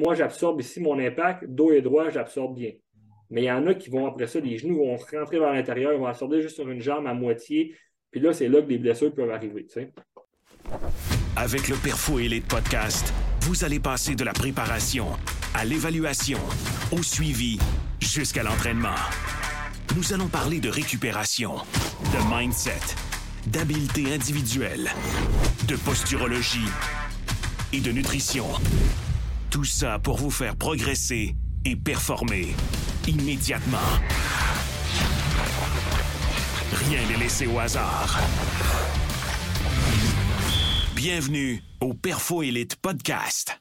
moi, j'absorbe ici mon impact, dos et droit, j'absorbe bien. Mais il y en a qui vont, après ça, les genoux vont rentrer vers l'intérieur, ils vont absorber juste sur une jambe à moitié. Puis là, c'est là que les blessures peuvent arriver. Avec le Perfo Elite Podcast, vous allez passer de la préparation à l'évaluation, au suivi, jusqu'à l'entraînement. Nous allons parler de récupération, de mindset, d'habileté individuelle, de posturologie et de nutrition. Tout ça pour vous faire progresser et performer immédiatement. Rien n'est laissé au hasard. Bienvenue au Perfo Elite Podcast.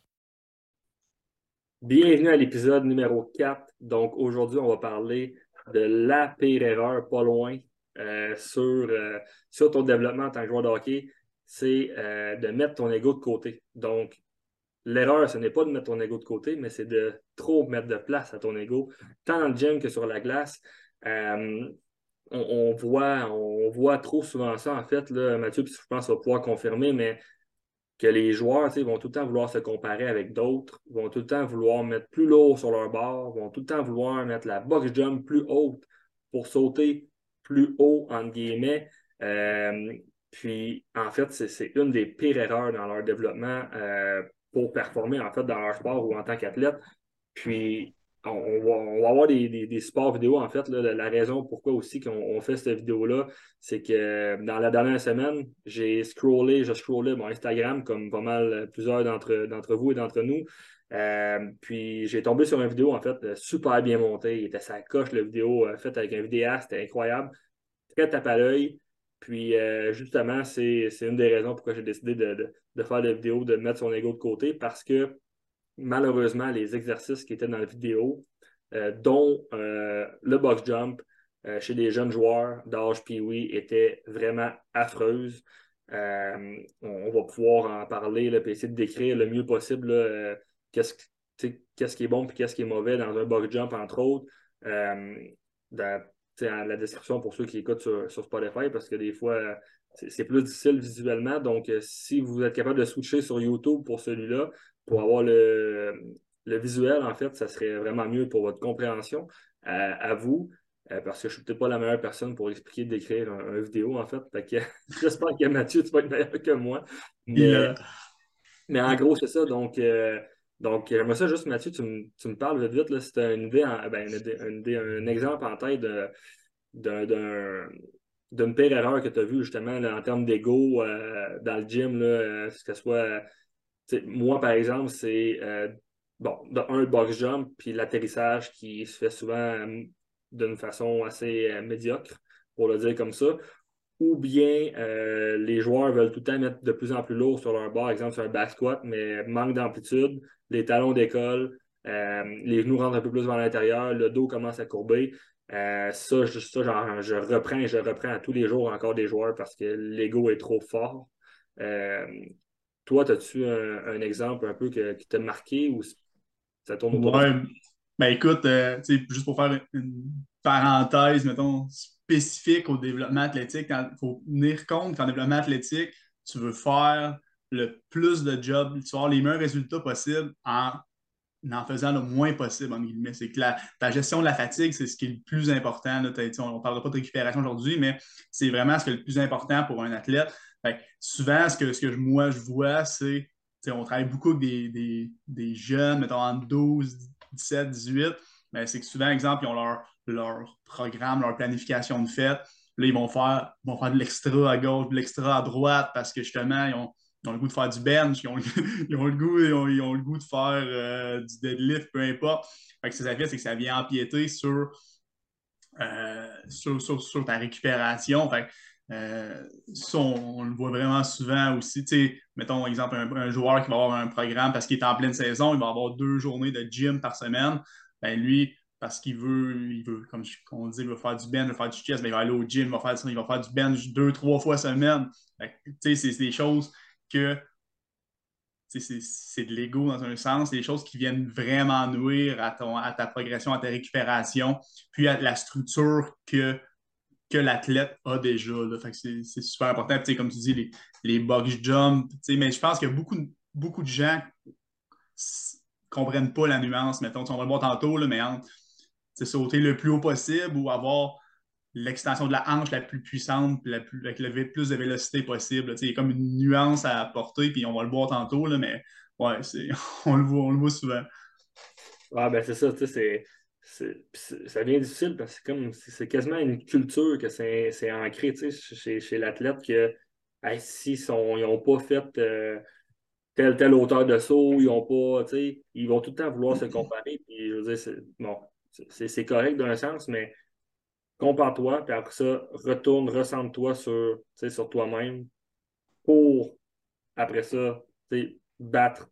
Bienvenue à l'épisode numéro 4. Donc aujourd'hui, on va parler de la pire erreur, pas loin, euh, sur, euh, sur ton développement en tant que joueur de hockey, c'est euh, de mettre ton ego de côté. Donc, l'erreur, ce n'est pas de mettre ton ego de côté, mais c'est de trop mettre de place à ton ego, tant dans le gym que sur la glace. On, voit, on voit trop souvent ça, en fait. Là, Mathieu, je pense va pouvoir confirmer, mais que les joueurs vont tout le temps vouloir se comparer avec d'autres, vont tout le temps vouloir mettre plus lourd sur leur barre, vont tout le temps vouloir mettre la box jump plus haute pour sauter plus haut, entre guillemets. Euh, puis, en fait, c'est une des pires erreurs dans leur développement euh, pour performer, en fait, dans leur sport ou en tant qu'athlète. Puis, on, va, avoir des, sports vidéo, en fait. la raison pourquoi aussi qu'on fait cette vidéo-là, c'est que dans la dernière semaine, j'ai scrollé, j'ai scrollé mon Instagram, comme pas mal plusieurs d'entre vous et d'entre nous. Euh, puis j'ai tombé sur une vidéo, en fait, super bien montée. Il était sa coche, la vidéo euh, faite avec un vidéaste, c'était incroyable. Très tape à l'œil. Puis euh, justement, c'est une des raisons pourquoi j'ai décidé de, faire la vidéo, de mettre son ego de côté, parce que malheureusement, les exercices qui étaient dans la vidéo, euh, dont euh, le box jump chez les jeunes joueurs d'âge Pee-Wee étaient vraiment affreuses. On, va pouvoir en parler, et essayer de décrire le mieux possible qu'est-ce qui est bon et qu'est-ce qui est mauvais dans un box jump, entre autres. La description pour ceux qui écoutent sur, sur Spotify, parce que des fois, c'est plus difficile visuellement. Donc, si vous êtes capable de switcher sur YouTube pour celui-là, pour avoir le, visuel, en fait, ça serait vraiment mieux pour votre compréhension à, vous. Euh, parce que je ne suis peut-être pas la meilleure personne pour expliquer, décrire un, vidéo, en fait. J'espère que Mathieu, tu vas être meilleur que moi. Mais, mais en gros, c'est ça. Donc, euh, donc j'aimerais ça juste, Mathieu, tu, me, parles vite, vite. Si tu as une idée, ben, un exemple en tête d'une pire erreur que tu as vue justement en termes d'ego euh, dans le gym, là, que ce soit moi, par exemple, c'est euh, bon, un box jump, puis l'atterrissage qui se fait souvent euh, d'une façon assez euh, médiocre, pour le dire comme ça. Ou bien les joueurs veulent tout le temps mettre de plus en plus lourd sur leur barre, exemple sur un back squat, mais manque d'amplitude, les talons d'école, les genoux rentrent un peu plus vers l'intérieur, le dos commence à courber. ça, je, ça genre, je reprends et je reprends à tous les jours encore des joueurs parce que l'ego est trop fort. Toi, as-tu un, exemple un peu qui t'a marqué ou ça tourne autour ouais. Ben écoute, euh, juste pour faire une parenthèse, mettons, spécifique au développement athlétique, il faut tenir compte qu'en développement athlétique, tu veux faire le plus de jobs, tu veux avoir les meilleurs résultats possibles en en faisant le moins possible, en guillemets. C'est que la, ta gestion de la fatigue, c'est ce qui est le plus important. on ne parlera pas de récupération aujourd'hui, mais c'est vraiment ce qui est le plus important pour un athlète souvent, ce que, ce que moi je vois, c'est on travaille beaucoup avec des, jeunes, mettons entre 12, 17, 18. Mais c'est que souvent, exemple, ils ont leur, leur programme, leur planification de fête. Là, ils vont faire, vont faire de l'extra à gauche, de l'extra à droite parce que justement, ils ont, le goût de faire du bench, ils ont, le, goût, ils ont, le goût de faire euh, du deadlift, peu importe. Fait que ce que ça fait, c'est que ça vient empiéter sur, euh, sur, ta récupération. Fait euh, ça, on, le voit vraiment souvent aussi. mettons, exemple, un, joueur qui va avoir un programme parce qu'il est en pleine saison, il va avoir deux journées de gym par semaine. Ben lui, parce qu'il veut, il veut, comme on dit, il veut faire du bench, il veut faire du chest, ben, il va aller au gym, il va faire, il va faire du bench deux, trois fois semaine. C'est des choses que c'est de l'ego dans un sens, c'est des choses qui viennent vraiment nuire à, ton, à ta progression, à ta récupération, puis à la structure que que l'athlète a déjà. C'est super important. comme tu dis, les, les box jumps. Mais je pense que beaucoup, beaucoup de gens comprennent pas la nuance. Mettons, on va le voir tantôt, là, mais entre sauter le plus haut possible ou avoir l'extension de la hanche la plus puissante, la plus, avec le plus de vélocité possible. Il y a comme une nuance à apporter, puis on va le voir tantôt, là, mais ouais, on, le voit, on le voit souvent. Ah, ben c'est ça, tu sais, ça devient difficile parce que comme c'est quasiment une culture que c'est ancré chez, chez l'athlète que si ils n'ont pas fait euh, telle telle hauteur de saut, ils ont pas, ils vont tout le temps vouloir se comparer. Puis je veux dire, bon, c'est correct d'un sens, mais compare-toi, puis après ça, retourne, ressente-toi sur, sur toi-même pour, après ça, battre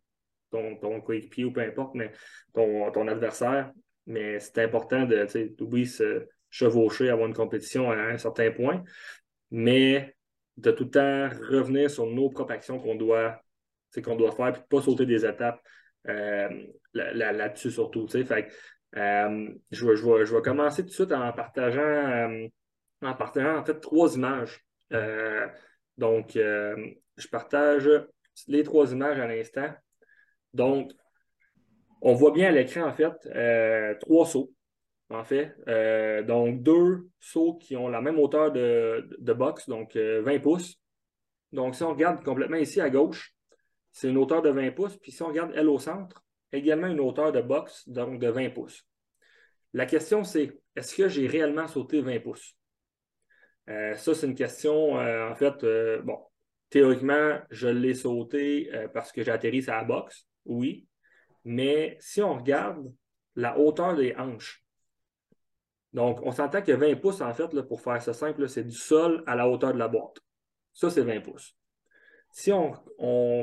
ton, ton coéquipier ou peu importe, mais ton, ton adversaire. Mais c'est important de, se chevaucher, avoir une compétition à un certain point, mais de tout le temps revenir sur nos propres actions qu'on doit, qu'on doit faire, puis pas sauter des étapes euh, là-dessus surtout. Fait euh, je, vais, commencer tout de suite en partageant, euh, en partageant en fait trois images. Euh, donc, je partage les trois images à l'instant. Donc, on voit bien à l'écran, en fait, trois sauts. En fait, donc deux sauts qui ont la même hauteur de, de boxe, donc 20 pouces. Donc, si on regarde complètement ici à gauche, c'est une hauteur de 20 pouces. Puis si on regarde elle au centre, également une hauteur de boxe, donc de 20 pouces. La question, c'est est-ce que j'ai réellement sauté 20 pouces? Euh, ça, c'est une question, euh, en fait, euh, bon, théoriquement, je l'ai sauté parce que j'ai atterri sur la boxe, oui. Mais si on regarde la hauteur des hanches, donc on s'entend que 20 pouces, en fait, là, pour faire ça simple, c'est du sol à la hauteur de la boîte. Ça, c'est 20 pouces. Si on,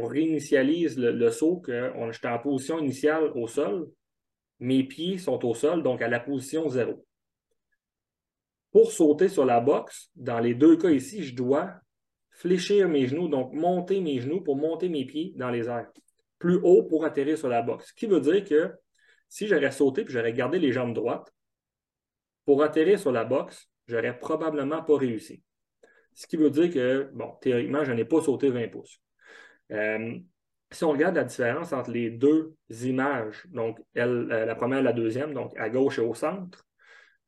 réinitialise le, saut, que j'étais en position initiale au sol, mes pieds sont au sol, donc à la position zéro. Pour sauter sur la boxe, dans les deux cas ici, je dois fléchir mes genoux, donc monter mes genoux pour monter mes pieds dans les airs, plus haut pour atterrir sur la boxe. Ce qui veut dire que si j'aurais sauté et j'aurais gardé les jambes droites, pour atterrir sur la boxe, j'aurais probablement pas réussi. Ce qui veut dire que, bon, théoriquement, je n'ai pas sauté 20 pouces. Euh, si on regarde la différence entre les deux images, donc euh, la première et la deuxième, donc à gauche et au centre,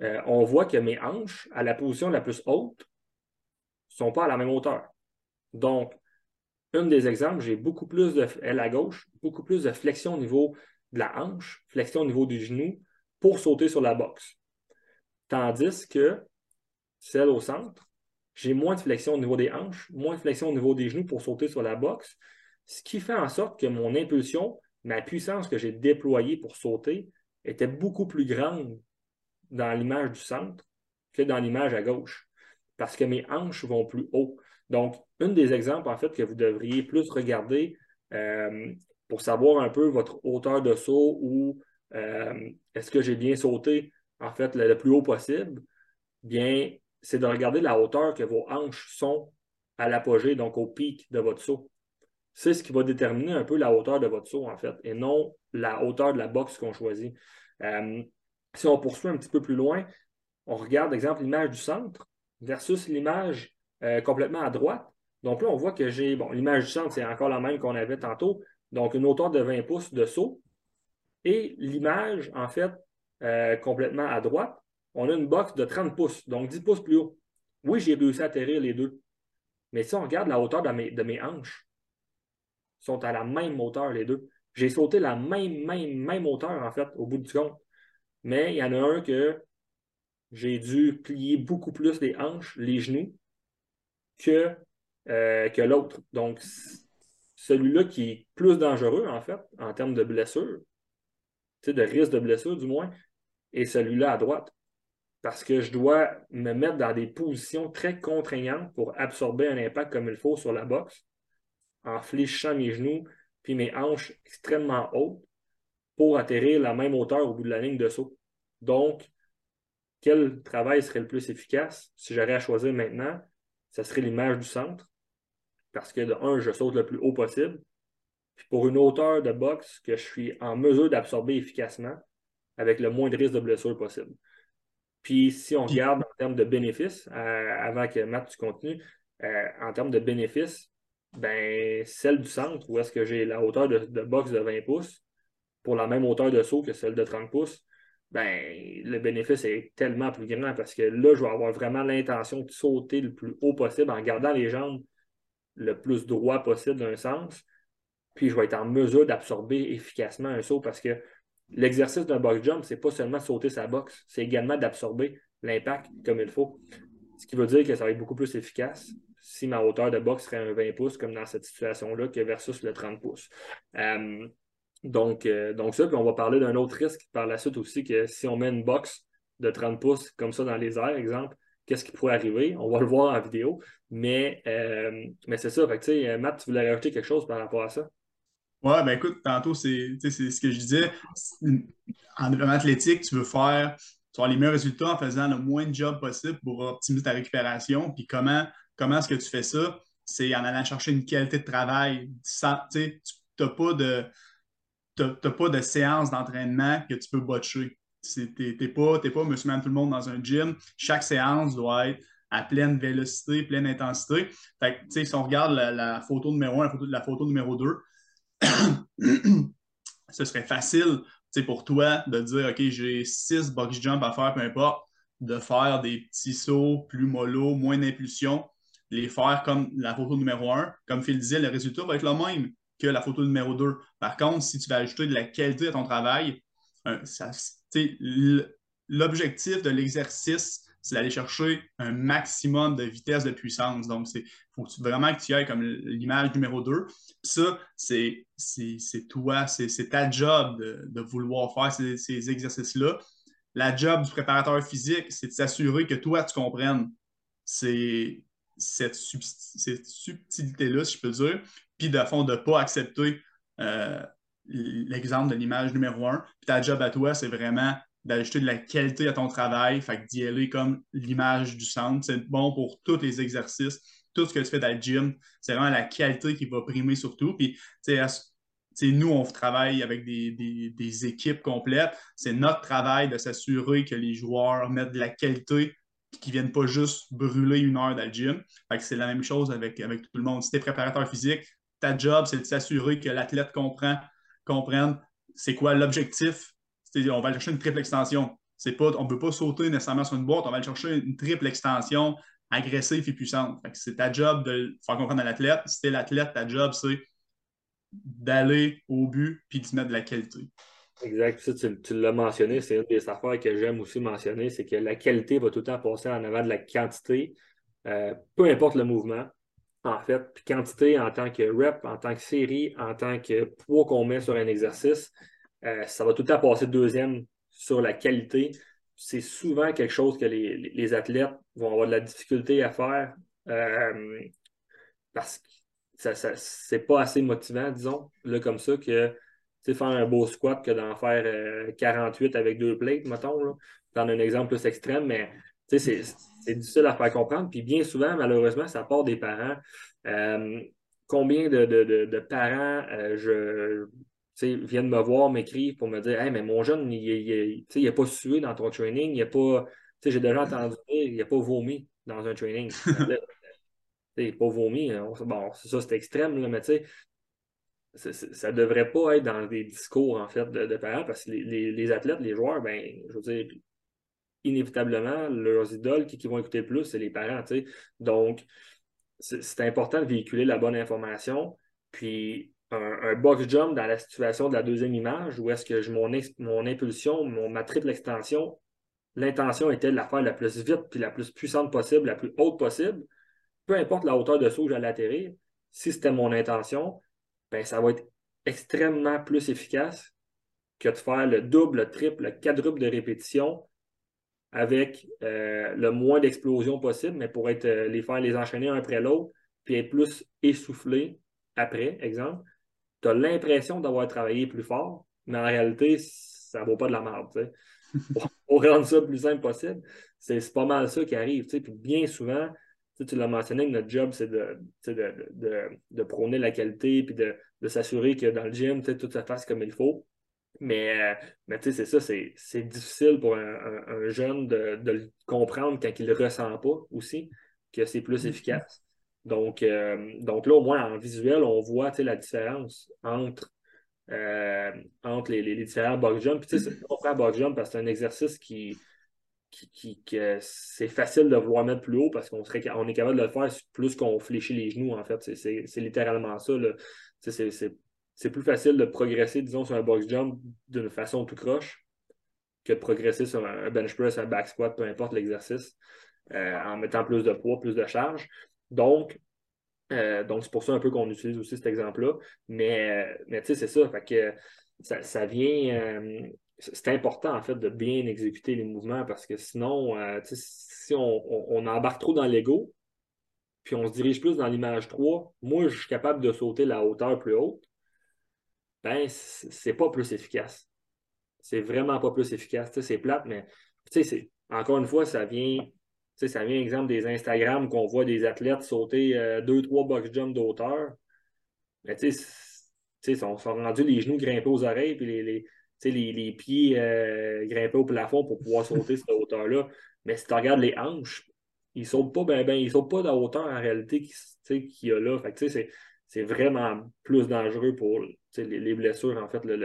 euh, on voit que mes hanches, à la position la plus haute, ne sont pas à la même hauteur. Donc, un des exemples, j'ai beaucoup plus de, elle à gauche, beaucoup plus de flexion au niveau de la hanche, flexion au niveau du genou pour sauter sur la boxe. Tandis que celle au centre, j'ai moins de flexion au niveau des hanches, moins de flexion au niveau des genoux pour sauter sur la boxe, ce qui fait en sorte que mon impulsion, ma puissance que j'ai déployée pour sauter, était beaucoup plus grande dans l'image du centre que dans l'image à gauche, parce que mes hanches vont plus haut. Donc, un des exemples, en fait, que vous devriez plus regarder euh, pour savoir un peu votre hauteur de saut ou euh, est-ce que j'ai bien sauté, en fait, le, plus haut possible, bien, c'est de regarder la hauteur que vos hanches sont à l'apogée, donc au pic de votre saut c'est ce qui va déterminer un peu la hauteur de votre saut, en fait, et non la hauteur de la boxe qu'on choisit. Euh, si on poursuit un petit peu plus loin, on regarde, exemple, l'image du centre versus l'image euh, complètement à droite. Donc là, on voit que j'ai, bon, l'image du centre, c'est encore la même qu'on avait tantôt, donc une hauteur de 20 pouces de saut. Et l'image, en fait, euh, complètement à droite, on a une boxe de 30 pouces, donc 10 pouces plus haut. Oui, j'ai réussi à atterrir les deux. Mais si on regarde la hauteur de mes hanches, sont à la même hauteur, les deux. J'ai sauté la même, même, même hauteur, en fait, au bout du compte. Mais il y en a un que j'ai dû plier beaucoup plus les hanches, les genoux, que, euh, que l'autre. Donc, celui-là qui est plus dangereux, en fait, en termes de blessure, de risque de blessure du moins, est celui-là à droite. Parce que je dois me mettre dans des positions très contraignantes pour absorber un impact comme il faut sur la boxe en fléchissant mes genoux puis mes hanches extrêmement hautes pour atterrir la même hauteur au bout de la ligne de saut. Donc, quel travail serait le plus efficace si j'aurais à choisir maintenant? Ce serait l'image du centre. Parce que de un, je saute le plus haut possible. Puis pour une hauteur de boxe que je suis en mesure d'absorber efficacement avec le moins de risque de blessure possible. Puis si on regarde en termes de bénéfices, euh, avant que Matt tu continues, euh, en termes de bénéfices, ben, celle du centre, où est-ce que j'ai la hauteur de, boxe de 20 pouces, pour la même hauteur de saut que celle de 30 pouces, ben, le bénéfice est tellement plus grand parce que là, je vais avoir vraiment l'intention de sauter le plus haut possible en gardant les jambes le plus droit possible d'un sens. Puis je vais être en mesure d'absorber efficacement un saut parce que l'exercice d'un box jump, c'est pas seulement sauter sa boxe, c'est également d'absorber l'impact comme il faut. Ce qui veut dire que ça va être beaucoup plus efficace si ma hauteur de boxe serait un 20 pouces, comme dans cette situation-là, que versus le 30 pouces. Euh, donc, euh, donc ça, puis on va parler d'un autre risque par la suite aussi, que si on met une boxe de 30 pouces comme ça dans les airs, exemple, qu'est-ce qui pourrait arriver? On va le voir en vidéo. Mais, euh, mais c'est ça. Fait Matt, tu voulais rajouter quelque chose par rapport à ça? Ouais, ben écoute, tantôt, c'est ce que je disais. En développement athlétique, tu veux faire tu les meilleurs résultats en faisant le moins de job possible pour optimiser ta récupération. Puis comment, comment est-ce que tu fais ça? C'est en allant chercher une qualité de travail. tu n'as pas de pas de séance d'entraînement que tu peux botcher. Tu n'es pas, pas monsieur, tout le monde dans un gym. Chaque séance doit être à pleine vélocité, pleine intensité. Fait que, si on regarde la, photo numéro 1, la photo, la photo numéro 2, ce serait facile pour toi de dire OK, j'ai six box jumps à faire, peu importe, de faire des petits sauts plus mollo, moins d'impulsion, les faire comme la photo numéro 1. Comme Phil disait, le résultat va être le même que la photo numéro 2. Par contre, si tu vas ajouter de la qualité à ton travail, l'objectif de l'exercice, c'est d'aller chercher un maximum de vitesse de puissance. Donc, il faut vraiment que tu ailles comme l'image numéro 2. ça, c'est toi, c'est ta job de, vouloir faire ces, ces exercices-là. La job du préparateur physique, c'est de s'assurer que toi, tu comprennes cette, cette subtilité-là, si je peux dire, puis de fond, de ne pas accepter euh, l'exemple de l'image numéro un. Puis ta job à toi, c'est vraiment d'ajouter de la qualité à ton travail, fait que d'y aller comme l'image du centre. C'est bon pour tous les exercices, tout ce que tu fais dans le gym. C'est vraiment la qualité qui va primer surtout. Puis, tu sais, nous, on travaille avec des, équipes complètes. C'est notre travail de s'assurer que les joueurs mettent de la qualité et qu'ils ne viennent pas juste brûler une heure dans le gym. C'est la même chose avec, avec tout le monde. Si tu es préparateur physique, ta job, c'est de s'assurer que l'athlète comprend, comprenne c'est quoi l'objectif. On va aller chercher une triple extension. Pas, on ne peut pas sauter nécessairement sur une boîte, on va aller chercher une triple extension agressive et puissante. C'est ta job de faire comprendre à l'athlète. Si tu es l'athlète, ta job, c'est d'aller au but puis de mettre de la qualité. Exact. Ça, tu, l'as mentionné, c'est une des affaires que j'aime aussi mentionner, c'est que la qualité va tout le temps passer en avant de la quantité, euh, peu importe le mouvement en fait. Quantité en tant que rep, en tant que série, en tant que poids qu'on met sur un exercice, euh, ça va tout le temps passer deuxième sur la qualité. C'est souvent quelque chose que les, athlètes vont avoir de la difficulté à faire euh, parce que ça, c'est pas assez motivant, disons, là, comme ça, que faire un beau squat que d'en faire 48 euh, avec deux plates, mettons. Là. Dans un exemple plus extrême, mais c'est difficile à faire comprendre. Puis bien souvent, malheureusement, ça part des parents. Combien de, parents je, viennent me voir, m'écrivent pour me dire Hey, mais mon jeune, il n'a pas sué dans ton training, il n'a pas. J'ai déjà entendu dire il n'a pas vomi dans un training. il pas vomi. Hein. Bon, ça, c'est extrême, là, mais tu sais, ça ne devrait pas être dans des discours en fait de, parents parce que les, les, athlètes, les joueurs, ben, je veux dire, inévitablement, leurs idoles qui, vont écouter le plus, c'est les parents. Donc, c'est important de véhiculer la bonne information. Puis, un, box jump dans la situation de la deuxième image, où est-ce que mon, mon impulsion, mon, ma triple extension, l'intention était de la faire la plus vite puis la plus puissante possible, la plus haute possible. Peu importe la hauteur de saut que j'allais atterrir, si c'était mon intention, ben, ça va être extrêmement plus efficace que de faire le double, le triple, le quadruple de répétition avec euh, le moins d'explosions possible, mais pour être, euh, les faire les enchaîner un après l'autre, puis être plus essoufflé après, exemple, tu as l'impression d'avoir travaillé plus fort, mais en réalité, ça ne vaut pas de la merde. pour, rendre ça plus simple possible, c'est pas mal ça qui arrive. Puis bien souvent, tu l'as mentionné, notre job, c'est de, de, prôner la qualité puis de, s'assurer que dans le gym, tout se fasse comme il faut. Mais, euh, mais tu sais, c'est ça, c'est difficile pour un, jeune de, le comprendre quand il ne le ressent pas aussi, que c'est plus mm-hmm. efficace. Donc, euh, donc là, au moins en visuel, on voit la différence entre euh, entre les, les, différents box jumps. Puis, tu sais, on box jump parce que c'est un exercice qui, qui, c'est facile de vouloir mettre plus haut parce qu'on serait, on est capable de le faire plus qu'on fléchit les genoux, en fait. C'est littéralement ça. C'est plus facile de progresser, disons, sur un box jump d'une façon tout croche que de progresser sur un bench press, un back squat, peu importe l'exercice, euh, en mettant plus de poids, plus de charge. Donc, euh, donc c'est pour ça un peu qu'on utilise aussi cet exemple-là. Mais, mais tu sais, c'est ça. Que ça, vient. Euh, c'est important, en fait, de bien exécuter les mouvements parce que sinon, si on, embarque trop dans l'ego, puis on se dirige plus dans l'image 3, moi, je suis capable de sauter la hauteur plus haute, ben, c'est pas plus efficace. C'est vraiment pas plus efficace. C'est plate, mais encore une fois, ça vient, ça vient exemple des Instagram qu'on voit des athlètes sauter 2-3 euh, box jumps d'auteur. Mais tu sais, ils sont, rendus les genoux grimpés aux oreilles, puis les, les, pieds euh, grimpés au plafond pour pouvoir sauter cette hauteur-là. Mais si tu regardes les hanches, ils ne sautent pas ben, ben, ils sautent pas de hauteur en réalité qu'il y a là. c'est vraiment plus dangereux pour les, blessures, en fait, le,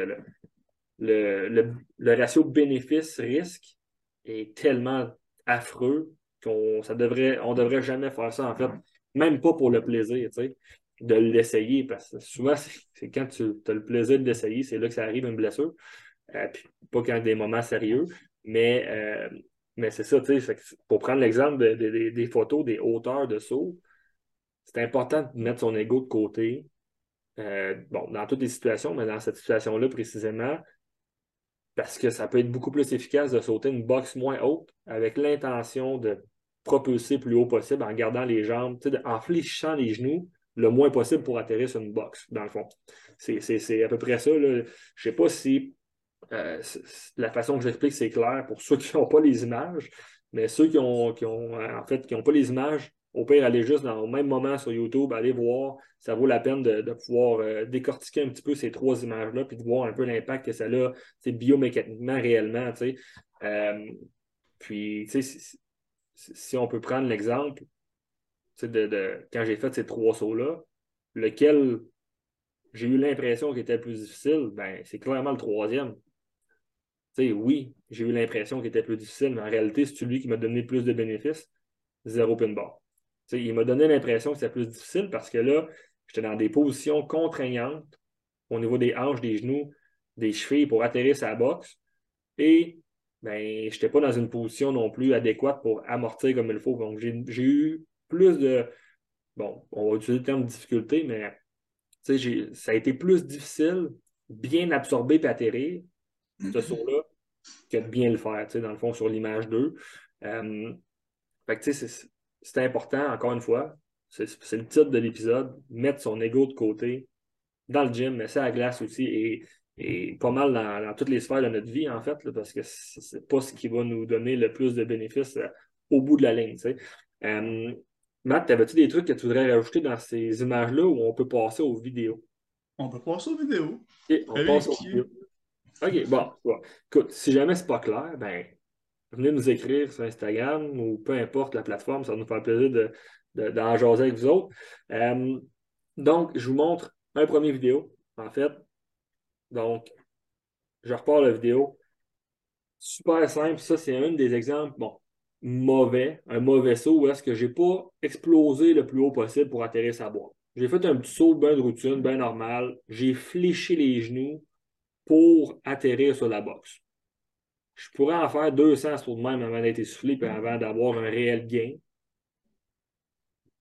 le, le, ratio bénéfice-risque est tellement affreux qu'on ne devrait, on devrait jamais faire ça, en fait, même pas pour le plaisir, de l'essayer, parce que souvent, c'est quand tu as le plaisir de l'essayer, c'est là que ça arrive une blessure. Euh, puis pas quand des moments sérieux, mais, euh, mais c'est ça, tu sais, pour prendre l'exemple des photos des hauteurs de saut, c'est important de mettre son ego de côté. Euh, bon, dans toutes les situations, mais dans cette situation-là précisément, parce que ça peut être beaucoup plus efficace de sauter une boxe moins haute avec l'intention de propulser plus haut possible en gardant les jambes, en fléchissant les genoux le moins possible pour atterrir sur une boxe, dans le fond. C'est à peu près ça. Je ne sais pas si euh, la façon que j'explique, c'est clair pour ceux qui n'ont pas les images, mais ceux qui qui ont euh, en fait, n'ont pas les images, au pire, aller juste dans le même moment sur YouTube, aller voir, ça vaut la peine de, pouvoir euh, décortiquer un petit peu ces trois images-là, puis de voir un peu l'impact que ça a biomécaniquement, réellement. puis, si, si, on peut prendre l'exemple de, quand j'ai fait ces trois sauts-là, lequel j'ai eu l'impression qu'il était le plus difficile, ben, c'est clairement le troisième oui, j'ai eu l'impression qu'il était plus difficile, mais en réalité, c'est lui qui m'a donné plus de bénéfices? Zéro pin bar. il m'a donné l'impression que c'était plus difficile parce que là, j'étais dans des positions contraignantes au niveau des hanches, des genoux, des chevilles pour atterrir sa boxe. Et ben, je n'étais pas dans une position non plus adéquate pour amortir comme il faut. Donc, j'ai eu plus de. Bon, on va utiliser le terme difficulté, mais ça a été plus difficile, bien absorber et atterrir ce saut-là que de bien le faire, dans le fond, sur l'image 2. Euh, c'est important, encore une fois, c'est le titre de l'épisode, mettre son ego de côté dans le gym, mais ça à la glace aussi et, pas mal dans, toutes les sphères de notre vie, en fait, parce que c'est pas ce qui va nous donner le plus de bénéfices euh, au bout de la ligne. Euh, Matt, avais-tu des trucs que tu voudrais rajouter dans ces images-là où on peut passer aux vidéos? On peut passer aux vidéos. on passe aux vidéos. OK, bon, Écoute, si jamais c'est pas clair, ben, venez nous écrire sur Instagram ou peu importe la plateforme, ça va nous faire plaisir d'en de, de, jaser avec vous autres. Euh, donc, je vous montre un premier vidéo, en fait. Donc, je repars la vidéo. Super simple, ça c'est un des exemples, bon, mauvais, un mauvais saut où est-ce que j'ai pas explosé le plus haut possible pour atterrir sa boîte. J'ai fait un petit saut bien de routine, bien normal. J'ai fléché les genoux pour atterrir sur la boxe. Je pourrais en faire 200 sur de même avant d'être essoufflé et avant d'avoir un réel gain.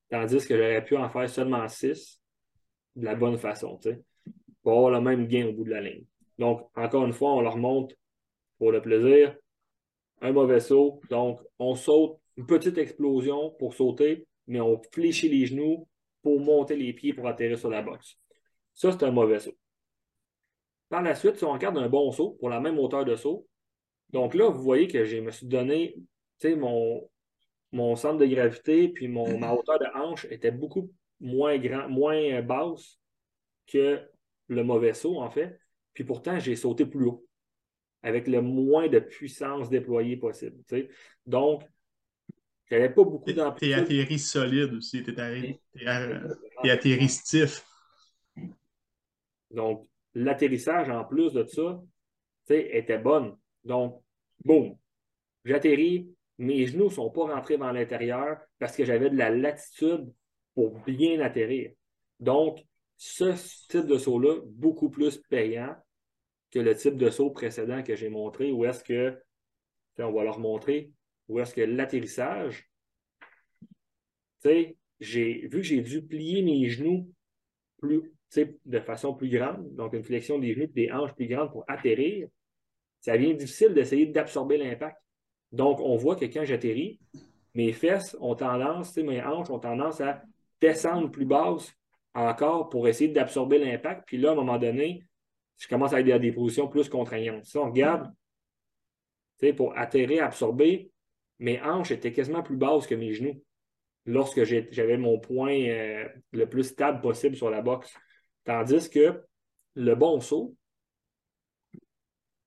Tandis que j'aurais pu en faire seulement 6 de la bonne façon, pour avoir le même gain au bout de la ligne. Donc, encore une fois, on leur montre pour le plaisir. Un mauvais saut. Donc, on saute une petite explosion pour sauter, mais on fléchit les genoux pour monter les pieds pour atterrir sur la boxe. Ça, c'est un mauvais saut. Par la suite, si on regarde un bon saut pour la même hauteur de saut, donc là, vous voyez que je me suis donné mon, mon centre de gravité puis mon, ma hauteur de hanche était beaucoup moins, grand, moins basse que le mauvais saut, en fait. Puis pourtant, j'ai sauté plus haut avec le moins de puissance déployée possible. Donc, j'avais pas beaucoup d'amplitude. T'es atterri solide aussi, t'es atterri stiff. Donc, l'atterrissage en plus de ça était bonne. Donc, boum, j'atterris, mes genoux ne sont pas rentrés dans l'intérieur parce que j'avais de la latitude pour bien atterrir. Donc, ce type de saut-là, beaucoup plus payant que le type de saut précédent que j'ai montré, où est-ce que, on va leur montrer, où est-ce que l'atterrissage, j'ai vu que j'ai dû plier mes genoux plus, de façon plus grande, donc une flexion des genoux et des hanches plus grandes pour atterrir, ça devient difficile d'essayer d'absorber l'impact. Donc, on voit que quand j'atterris, mes fesses ont tendance, mes hanches ont tendance à descendre plus basse encore pour essayer d'absorber l'impact. Puis là, à un moment donné, je commence à être dans des positions plus contraignantes. Si on regarde, pour atterrir, absorber, mes hanches étaient quasiment plus basses que mes genoux lorsque j'avais mon point euh, le plus stable possible sur la boxe. Tandis que le bon saut,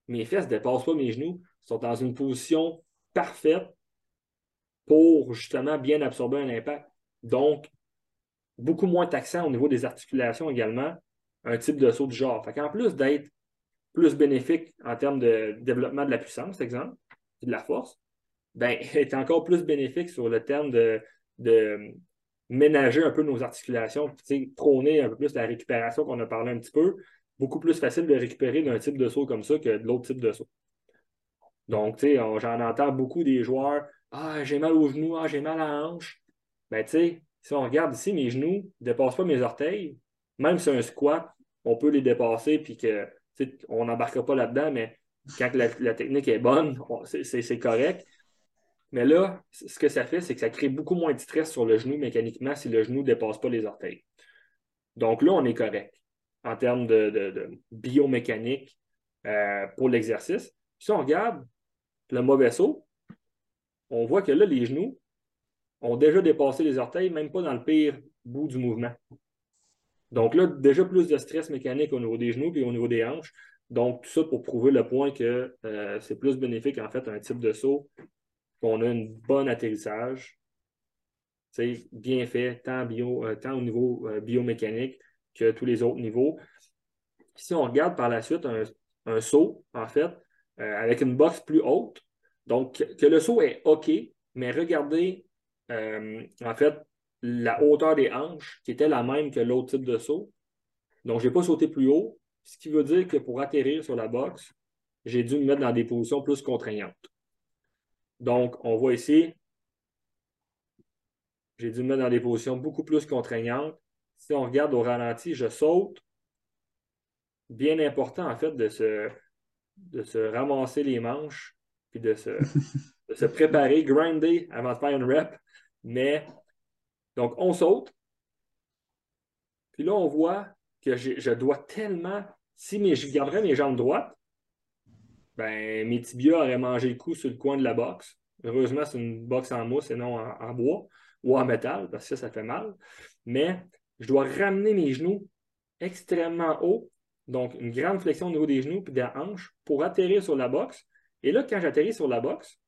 mes fesses ne dépassent pas mes genoux, sont dans une position parfaite pour justement bien absorber un impact. Donc, beaucoup moins taxant au niveau des articulations également, un type de saut du genre. en plus d'être plus bénéfique en termes de développement de la puissance, exemple, de la force, ben, est encore plus bénéfique sur le terme de, ménager un peu nos articulations, prôner un peu plus la récupération qu'on a parlé un petit peu, beaucoup plus facile de récupérer d'un type de saut comme ça que de l'autre type de saut. Donc, tu sais, j'en entends beaucoup des joueurs Ah, j'ai mal aux genoux, ah, j'ai mal à la hanche. Ben, si on regarde ici, mes genoux ne dépassent pas mes orteils. Même si un squat, on peut les dépasser puis que on pas là-dedans, mais quand la, technique est bonne, c'est correct. Mais là, ce que ça fait, c'est que ça crée beaucoup moins de stress sur le genou mécaniquement si le genou ne dépasse pas les orteils. Donc là, on est correct en termes de, biomécanique euh, pour l'exercice. Si on regarde le mauvais saut, on voit que là, les genoux ont déjà dépassé les orteils, même pas dans le pire bout du mouvement. Donc là, déjà plus de stress mécanique au niveau des genoux et au niveau des hanches. Donc, tout ça pour prouver le point que euh, c'est plus bénéfique, en fait, un type de saut, qu'on a un bon atterrissage, c'est bien fait, tant, bio, euh, tant au niveau biomécanique que tous les autres niveaux. Si on regarde par la suite un, saut, en fait, euh, avec une boxe plus haute, donc que le saut est OK, mais regardez, euh, en fait, la hauteur des hanches qui était la même que l'autre type de saut. Donc, je n'ai pas sauté plus haut, ce qui veut dire que pour atterrir sur la boxe, j'ai dû me mettre dans des positions plus contraignantes. Donc, on voit ici, j'ai dû me mettre dans des positions beaucoup plus contraignantes si on regarde au ralenti, je saute. Bien important, en fait, de se, de se ramasser les manches puis de se, se préparer, grinder avant de faire une rep. Mais, donc, on saute. Puis là, on voit que je dois tellement, si je garderais mes jambes droites, ben, mes tibias auraient mangé le coup sur le coin de la boxe. Heureusement, c'est une boxe en mousse et non en, bois ou en métal, parce que ça, ça fait mal. Mais je dois ramener mes genoux extrêmement haut, donc une grande flexion au niveau des genoux et des hanches pour atterrir sur la boxe. Et là, quand j'atterris sur la boxe,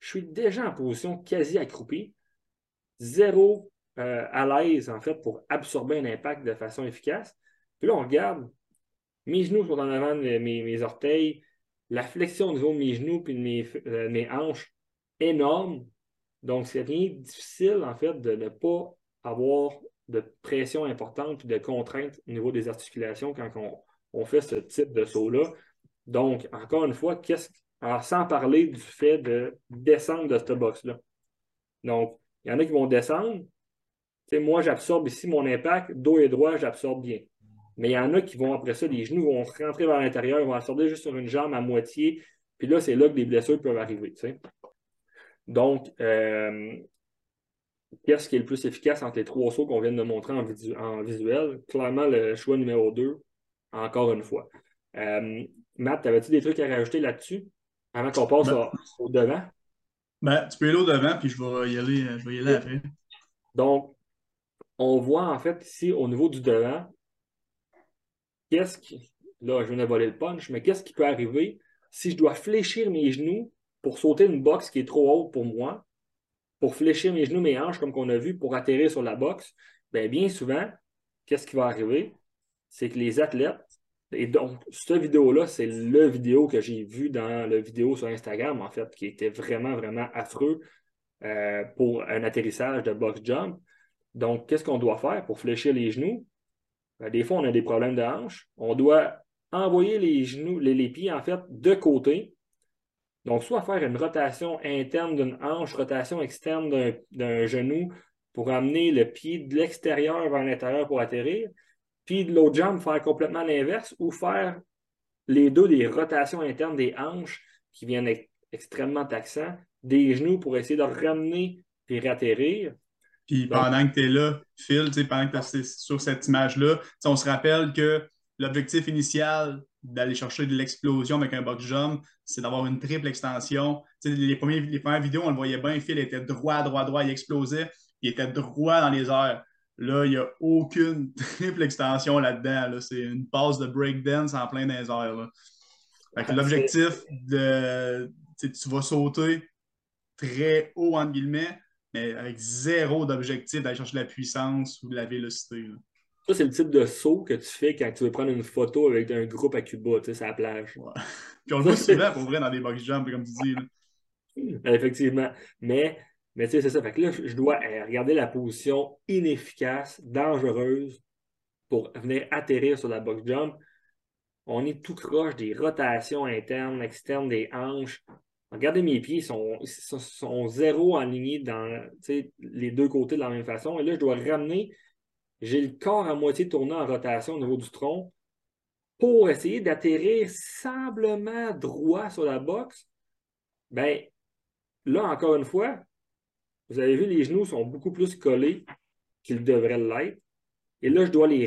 je suis déjà en position quasi accroupie, zéro euh, à l'aise en fait pour absorber un impact de façon efficace. Puis là, on regarde, mes genoux sont en avant de mes, orteils, la flexion au niveau de mes genoux et de mes, euh, mes hanches énorme. Donc, c'est rien difficile en fait de ne pas avoir de pression importante et de contraintes au niveau des articulations quand on, fait ce type de saut-là. Donc, encore une fois, qu'est-ce sans parler du fait de descendre de cette box-là. Donc, il y en a qui vont descendre. moi, j'absorbe ici mon impact, dos et droit, j'absorbe bien. Mais il y en a qui vont, après ça, les genoux vont rentrer vers l'intérieur, vont absorber juste sur une jambe à moitié. Puis là, c'est là que les blessures peuvent arriver. Donc, euh, qu'est-ce qui est le plus efficace entre les trois sauts qu'on vient de montrer en, visuel? Clairement, le choix numéro 2, encore une fois. Euh, Matt, avais-tu des trucs à rajouter là-dessus? Avant qu'on passe ben, au devant? Ben, tu peux aller au devant, puis je vais y aller, je vais y aller après. Donc, on voit en fait ici au niveau du devant, qu'est-ce qui. Là, je viens de voler le punch, mais qu'est-ce qui peut arriver si je dois fléchir mes genoux pour sauter une boxe qui est trop haute pour moi? pour fléchir mes genoux, mes hanches, comme qu'on a vu, pour atterrir sur la boxe, bien, bien souvent, qu'est-ce qui va arriver? c'est que les athlètes, et donc, cette vidéo-là, c'est le vidéo que j'ai vu dans la vidéo sur Instagram, en fait, qui était vraiment, vraiment affreux euh, pour un atterrissage de box jump. Donc, qu'est-ce qu'on doit faire pour fléchir les genoux? Ben, des fois, on a des problèmes de hanche. On doit envoyer les genoux, les, pieds, en fait, de côté. Donc, soit faire une rotation interne d'une hanche, rotation externe d'un genou pour amener le pied de l'extérieur vers l'intérieur pour atterrir. Puis de l'autre jambe, faire complètement l'inverse ou faire les deux des rotations internes des hanches qui viennent extrêmement taxants, des genoux pour essayer de ramener puis ratterrir. Puis pendant que tu es là, Phil, pendant que tu es sur cette image-là, on se rappelle que l'objectif initial d'aller chercher de l'explosion avec un box jump, c'est d'avoir une triple extension. Les, premiers, les premières vidéos, on le voyait bien, Phil était droit, droit, droit, il explosait, il était droit dans les airs. Là, il n'y a aucune triple extension là-dedans. C'est une passe de breakdance en plein des airs. L'objectif de. Tu vas sauter très haut, entre guillemets, mais avec zéro d'objectif d'aller chercher la puissance ou de la vélocité. Ça, c'est le type de saut que tu fais quand tu veux prendre une photo avec un groupe à Cuba, tu sais, la plage. Puis on le voit souvent, pour vrai, dans des box jumps, comme tu dis. Effectivement. Mais, mais tu sais, c'est ça. Fait que là, je dois euh, regarder la position inefficace, dangereuse pour venir atterrir sur la box jump. On est tout croche des rotations internes, externes des hanches. Regardez mes pieds, ils sont, sont, zéro alignés dans les deux côtés de la même façon. Et là, je dois ramener, j'ai le corps à moitié tourné en rotation au niveau du tronc pour essayer d'atterrir simplement droit sur la boxe. Ben, là, encore une fois, vous avez vu, les genoux sont beaucoup plus collés qu'ils devraient l'être. Et là, je dois les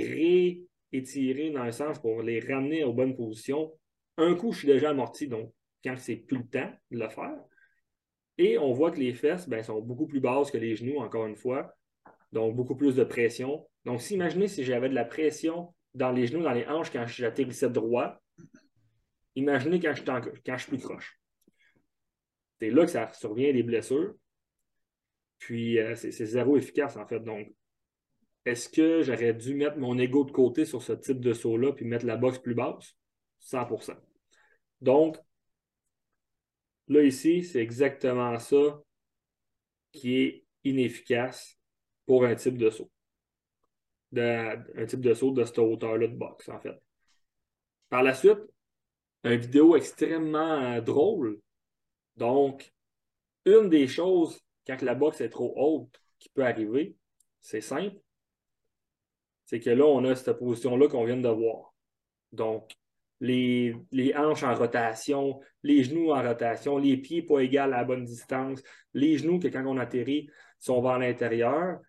réétirer dans un sens pour les ramener aux bonnes positions. Un coup, je suis déjà amorti, donc quand c'est plus le temps de le faire. Et on voit que les fesses ben, sont beaucoup plus basses que les genoux, encore une fois. Donc, beaucoup plus de pression. Donc, si imaginez si j'avais de la pression dans les genoux, dans les hanches quand j'atterrissais droit, imaginez quand je, quand je suis plus croche. C'est là que ça survient des blessures. Puis, euh, c'est zéro efficace, en fait. Donc, est-ce que j'aurais dû mettre mon ego de côté sur ce type de saut-là puis mettre la boxe plus basse? 100% Donc, Là, ici, c'est exactement ça qui est inefficace pour un type de saut. un type de saut de cette hauteur-là de boxe, en fait. Par la suite, une vidéo extrêmement euh, drôle. Donc, une des choses, quand la boxe est trop haute, qui peut arriver, c'est simple, c'est que là, on a cette position-là qu'on vient de voir. Donc, les, hanches en rotation, les genoux en rotation, les pieds pas égaux à la bonne distance, les genoux que quand on atterrit sont vers l'intérieur,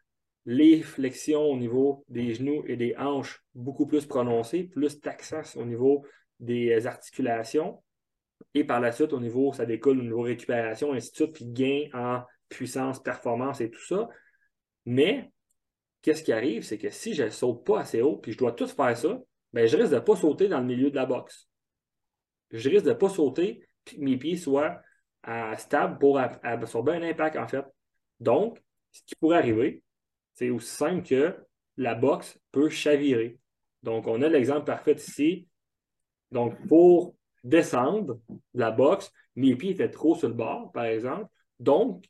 les flexions au niveau des genoux et des hanches beaucoup plus prononcées, plus taxant au niveau des articulations. Et par la suite, au niveau, ça découle au niveau récupération, ainsi de suite, puis gain en puissance, performance et tout ça. Mais qu'est-ce qui arrive, c'est que si je ne saute pas assez haut, puis je dois tout faire ça, ben, je risque de ne pas sauter dans le milieu de la boxe. Je risque de ne pas sauter puis que mes pieds soient à, stables pour absorber un impact, en fait. Donc, ce qui pourrait arriver, c'est aussi simple que la boxe peut chavirer. Donc, on a l'exemple parfait ici. Donc, pour descendre la boxe, mes pieds étaient trop sur le bord, par exemple. Donc,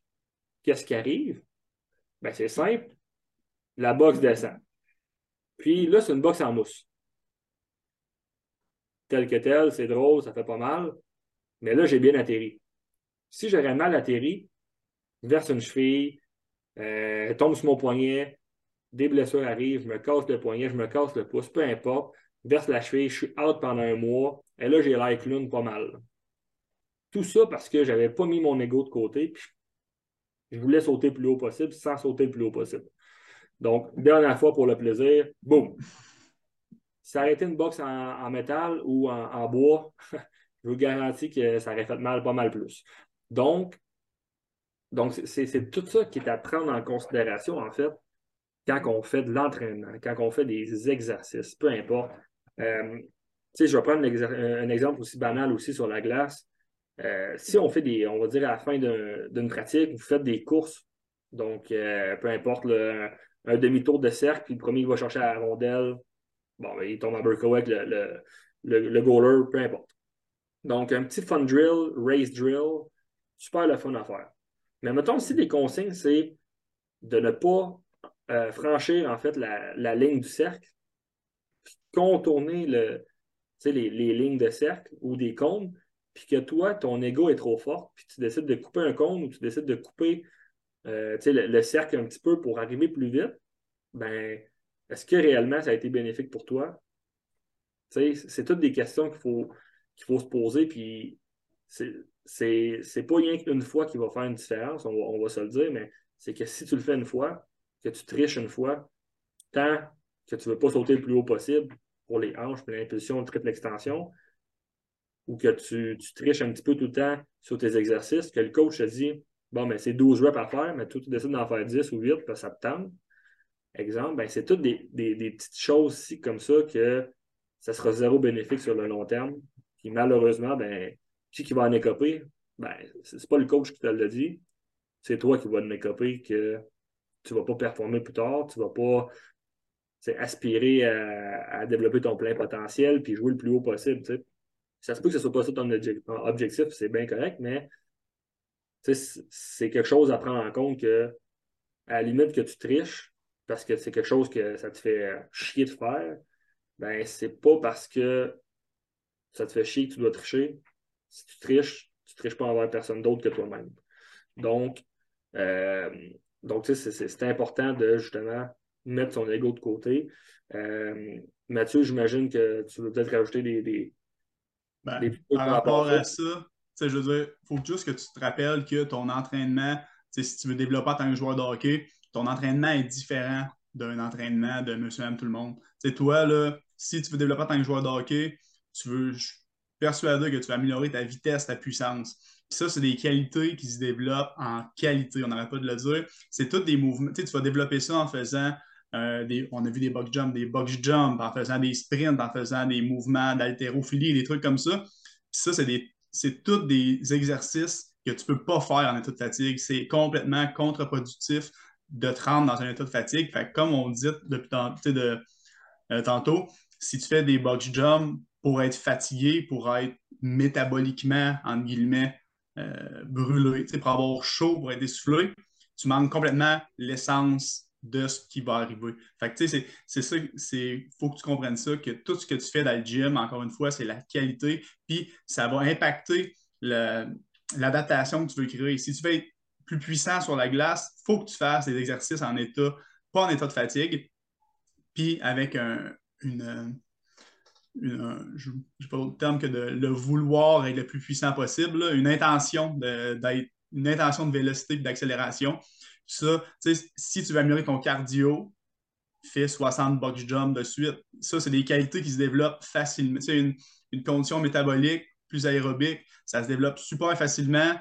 qu'est-ce qui arrive? Ben, c'est simple. La boxe descend. Puis là, c'est une boxe en mousse tel que tel, c'est drôle, ça fait pas mal. Mais là, j'ai bien atterri. Si j'aurais mal atterri, verse une cheville, euh, tombe sur mon poignet, des blessures arrivent, je me casse le poignet, je me casse le pouce, peu importe, verse la cheville, je suis out pendant un mois, et là, j'ai l'air clown pas mal. Tout ça parce que je n'avais pas mis mon ego de côté, puis je voulais sauter le plus haut possible sans sauter le plus haut possible. Donc, dernière fois pour le plaisir, boum, ça aurait été une boxe en, métal ou en, bois, je vous garantis que ça aurait fait mal pas mal plus. Donc, donc c'est tout ça qui est à prendre en considération, en fait, quand on fait de l'entraînement, quand on fait des exercices, peu importe. Euh, je vais prendre un exemple aussi banal aussi sur la glace. Euh, si on fait des, on va dire à la fin d'une pratique, vous faites des courses, donc euh, peu importe, un demi-tour de cercle, puis le premier va chercher la rondelle, bon, ben, il tombe en breakaway avec le, le, goaler, peu importe. Donc, un petit fun drill, race drill, super le fun à faire. Mais mettons aussi des consignes, c'est de ne pas euh, franchir en fait la, ligne du cercle, contourner le, les, les lignes de cercle ou des cônes, puis que toi, ton ego est trop fort, puis tu décides de couper un cône ou tu décides de couper euh, le, cercle un petit peu pour arriver plus vite, ben, est-ce que réellement ça a été bénéfique pour toi? C'est toutes des questions qu'il faut, faut se poser, puis c'est pas rien qu'une fois qui va faire une différence, on va, se le dire, mais c'est que si tu le fais une fois, que tu triches une fois, tant que tu ne veux pas sauter le plus haut possible pour les hanches, pour l'impulsion de triple extension, ou que tu, triches un petit peu tout le temps sur tes exercices, que le coach te dit Bon, mais c'est 12 reps à faire, mais toi, tu décides d'en faire 10 ou 8, parce que ça te tente. Exemple, ben, c'est toutes des, petites choses ici comme ça que ça sera zéro bénéfique sur le long terme. Puis malheureusement, ben, qui qui va en écoper? Ben, c'est pas le coach qui te l'a dit. C'est toi qui vas en écoper que tu ne vas pas performer plus tard, tu ne vas pas aspirer à, développer ton plein potentiel puis jouer le plus haut possible. Ça se peut que ce soit pas ça ton objectif, c'est bien correct, mais c'est quelque chose à prendre en compte que, à la limite que tu triches, parce que c'est quelque chose que ça te fait chier de faire, ben c'est pas parce que ça te fait chier que tu dois tricher. Si tu triches, tu triches pas envers personne d'autre que toi-même. Donc, euh, c'est important de justement mettre son ego de côté. Euh, Mathieu, j'imagine que tu veux peut-être rajouter des, ben, par rapport à ça, je veux dire, il faut juste que tu te rappelles que ton entraînement, si tu veux développer en tant que joueur de hockey, ton entraînement est différent d'un entraînement de monsieur, madame, tout le monde. C'est toi, là, si tu veux développer en tant que joueur de hockey, tu veux, je suis persuadé que tu vas améliorer ta vitesse, ta puissance. ça, c'est des qualités qui se développent en qualité, on n'arrête pas de le dire. C'est tous des mouvements. Tu, vas développer ça en faisant euh, on a vu des box jumps, des box jumps, en faisant des sprints, en faisant des mouvements d'haltérophilie, des trucs comme ça. ça, c'est tous des exercices que tu ne peux pas faire en état de fatigue. C'est complètement contre-productif de te rendre dans un état de fatigue. Comme on dit depuis de, euh, tantôt, si tu fais des box jumps pour être fatigué, pour être métaboliquement, entre guillemets, euh, brûlé, pour avoir chaud, pour être essoufflé, tu manques complètement l'essence de ce qui va arriver. Fait que, tu sais, c'est ça, il faut que tu comprennes ça, que tout ce que tu fais dans le gym, encore une fois, c'est la qualité, puis ça va impacter l'adaptation que tu veux créer. Si tu veux être plus puissant sur la glace, il faut que tu fasses des exercices en état, pas en état de fatigue, puis avec un, une, je n'ai pas d'autre terme que de le vouloir être le plus puissant possible, une intention d'être une intention de vélocité et d'accélération. Ça, si tu veux améliorer ton cardio, fais 60 box jumps de suite. Ça, c'est des qualités qui se développent facilement. Une, condition métabolique plus aérobique, ça se développe super facilement.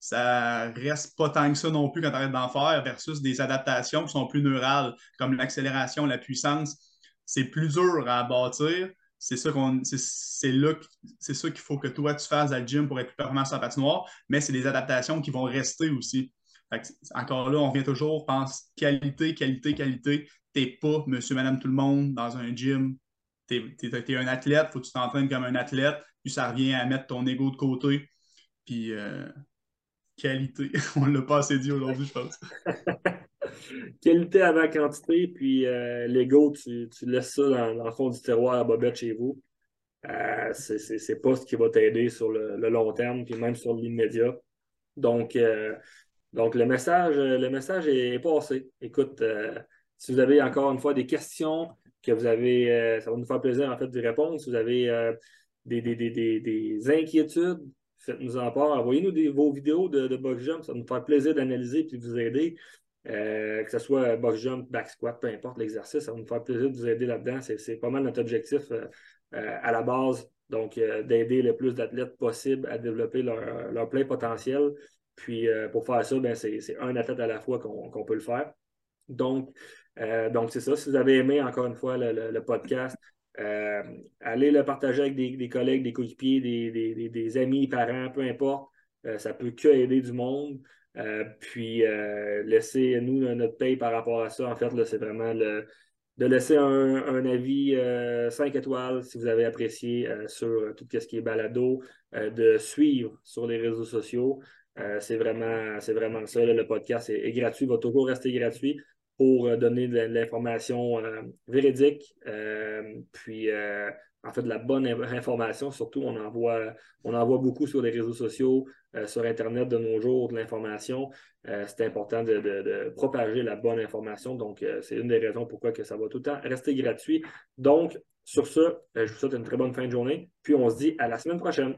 Ça reste pas tant que ça non plus quand tu arrêtes d'en faire versus des adaptations qui sont plus neurales, comme l'accélération, la puissance. C'est plus dur à bâtir. C'est ça c'est qu'il faut que toi tu fasses à la gym pour être plus performant sur la patinoire, mais c'est des adaptations qui vont rester aussi encore là, on vient toujours, pense qualité, qualité, qualité. T'es pas monsieur, madame, tout le monde dans un gym. Tu es, un athlète, faut que tu t'entraînes comme un athlète. Puis ça revient à mettre ton ego de côté. Puis euh, qualité, on l'a pas assez dit aujourd'hui, je pense. qualité avant quantité, puis euh, l'ego, tu, laisses ça dans, le fond du tiroir à bobette chez vous. Euh, c'est pas ce qui va t'aider sur le, long terme, puis même sur l'immédiat. Donc, euh, donc, le message, euh, le message est passé. Écoute, euh, si vous avez encore une fois des questions, que vous avez, euh, ça va nous faire plaisir en fait d'y répondre. Si vous avez des, des, inquiétudes, faites-nous en part. Envoyez-nous vos vidéos de, box jump. Ça va nous faire plaisir d'analyser et de vous aider. que ce soit box jump, back squat, peu importe l'exercice, ça va nous faire plaisir de vous aider là-dedans. C'est pas mal notre objectif à la base. Donc, d'aider le plus d'athlètes possible à développer leur plein potentiel puis euh, pour faire ça, ben, c'est un athlète à la fois qu'on peut le faire. Donc, euh, donc c'est ça. Si vous avez aimé, encore une fois, le, podcast, euh, allez le partager avec des, collègues, des coéquipiers, des, amis, parents, peu importe. ça peut que aider du monde. puis laissez-nous notre paye par rapport à ça. En fait, c'est vraiment de laisser un, avis 5 étoiles si vous avez apprécié sur tout ce qui est balado, de suivre sur les réseaux sociaux. C'est vraiment, vraiment ça. le podcast est, gratuit, va toujours rester gratuit pour donner de l'information véridique. puis en fait, de la bonne information. Surtout, on en voit, on beaucoup sur les réseaux sociaux, euh, sur Internet de nos jours, de l'information. Euh, c'est important de, propager la bonne information. Donc, euh, c'est une des raisons pourquoi que ça va tout le temps rester gratuit. Donc, sur ce, je vous souhaite une très bonne fin de journée. Puis, on se dit à la semaine prochaine.